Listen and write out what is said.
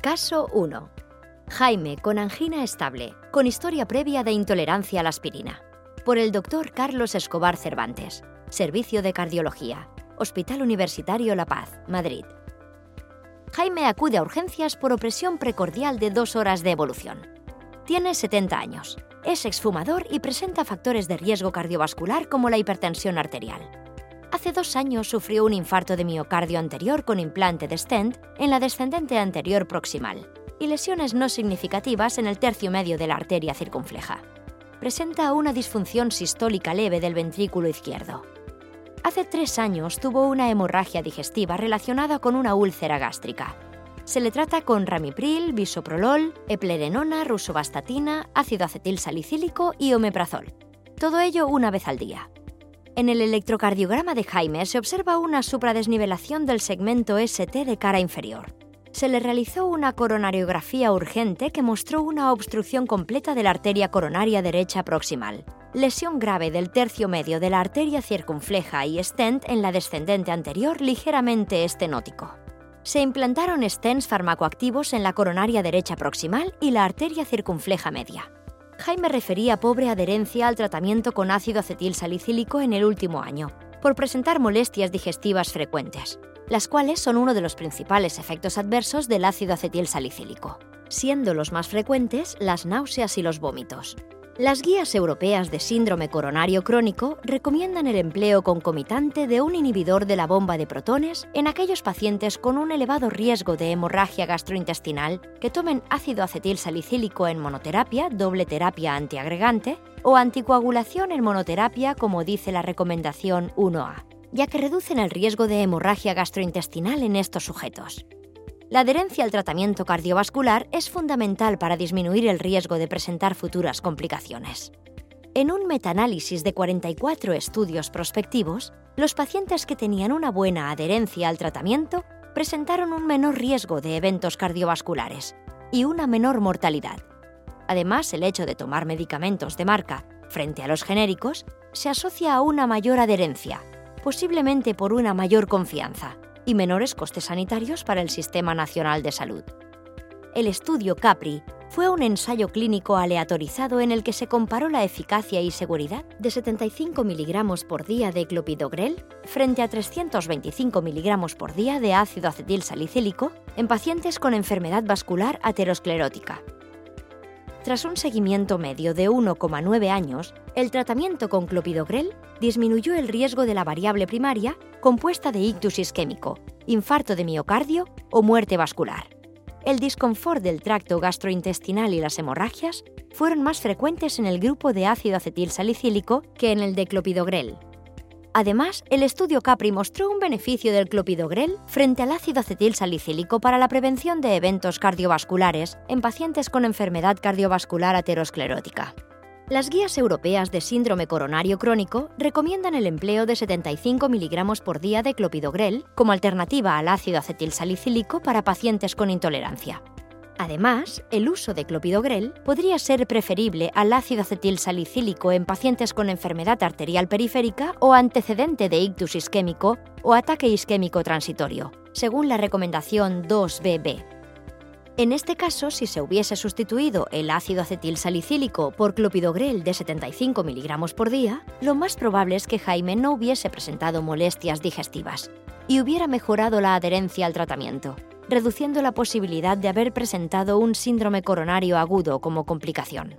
Caso 1. Jaime con angina estable, con historia previa de intolerancia a la aspirina. Por el doctor Carlos Escobar Cervantes, Servicio de Cardiología, Hospital Universitario La Paz, Madrid. Jaime acude a urgencias por opresión precordial de dos horas de evolución. Tiene 70 años, es exfumador y presenta factores de riesgo cardiovascular como la hipertensión arterial. Hace dos años sufrió un infarto de miocardio anterior con implante de stent en la descendente anterior proximal y lesiones no significativas en el tercio medio de la arteria circunfleja. Presenta una disfunción sistólica leve del ventrículo izquierdo. Hace tres años tuvo una hemorragia digestiva relacionada con una úlcera gástrica. Se le trata con ramipril, bisoprolol, eplerenona, rusovastatina, ácido acetil salicílico y omeprazol. Todo ello una vez al día. En el electrocardiograma de Jaime se observa una supradesnivelación del segmento ST de cara inferior se le realizó una coronariografía urgente que mostró una obstrucción completa de la arteria coronaria derecha proximal, lesión grave del tercio medio de la arteria circunfleja y stent en la descendente anterior ligeramente estenótico. Se implantaron stents farmacoactivos en la coronaria derecha proximal y la arteria circunfleja media. Jaime refería pobre adherencia al tratamiento con ácido acetil salicílico en el último año, por presentar molestias digestivas frecuentes las cuales son uno de los principales efectos adversos del ácido acetil salicílico, siendo los más frecuentes las náuseas y los vómitos. Las guías europeas de síndrome coronario crónico recomiendan el empleo concomitante de un inhibidor de la bomba de protones en aquellos pacientes con un elevado riesgo de hemorragia gastrointestinal que tomen ácido acetil salicílico en monoterapia, doble terapia antiagregante o anticoagulación en monoterapia como dice la recomendación 1A ya que reducen el riesgo de hemorragia gastrointestinal en estos sujetos. La adherencia al tratamiento cardiovascular es fundamental para disminuir el riesgo de presentar futuras complicaciones. En un metaanálisis de 44 estudios prospectivos, los pacientes que tenían una buena adherencia al tratamiento presentaron un menor riesgo de eventos cardiovasculares y una menor mortalidad. Además, el hecho de tomar medicamentos de marca frente a los genéricos se asocia a una mayor adherencia, posiblemente por una mayor confianza y menores costes sanitarios para el Sistema Nacional de Salud. El estudio CAPRI fue un ensayo clínico aleatorizado en el que se comparó la eficacia y seguridad de 75 miligramos por día de clopidogrel frente a 325 miligramos por día de ácido acetil salicílico en pacientes con enfermedad vascular aterosclerótica. Tras un seguimiento medio de 1,9 años, el tratamiento con clopidogrel disminuyó el riesgo de la variable primaria compuesta de ictus isquémico, infarto de miocardio o muerte vascular. El disconfort del tracto gastrointestinal y las hemorragias fueron más frecuentes en el grupo de ácido acetil salicílico que en el de clopidogrel, Además, el estudio CAPRI mostró un beneficio del clopidogrel frente al ácido acetil salicílico para la prevención de eventos cardiovasculares en pacientes con enfermedad cardiovascular aterosclerótica. Las guías europeas de síndrome coronario crónico recomiendan el empleo de 75 miligramos por día de clopidogrel como alternativa al ácido acetil salicílico para pacientes con intolerancia. Además, el uso de clopidogrel podría ser preferible al ácido acetil salicílico en pacientes con enfermedad arterial periférica o antecedente de ictus isquémico o ataque isquémico transitorio, según la recomendación 2BB. En este caso, si se hubiese sustituido el ácido acetil salicílico por clopidogrel de 75 miligramos por día, lo más probable es que Jaime no hubiese presentado molestias digestivas y hubiera mejorado la adherencia al tratamiento reduciendo la posibilidad de haber presentado un síndrome coronario agudo como complicación.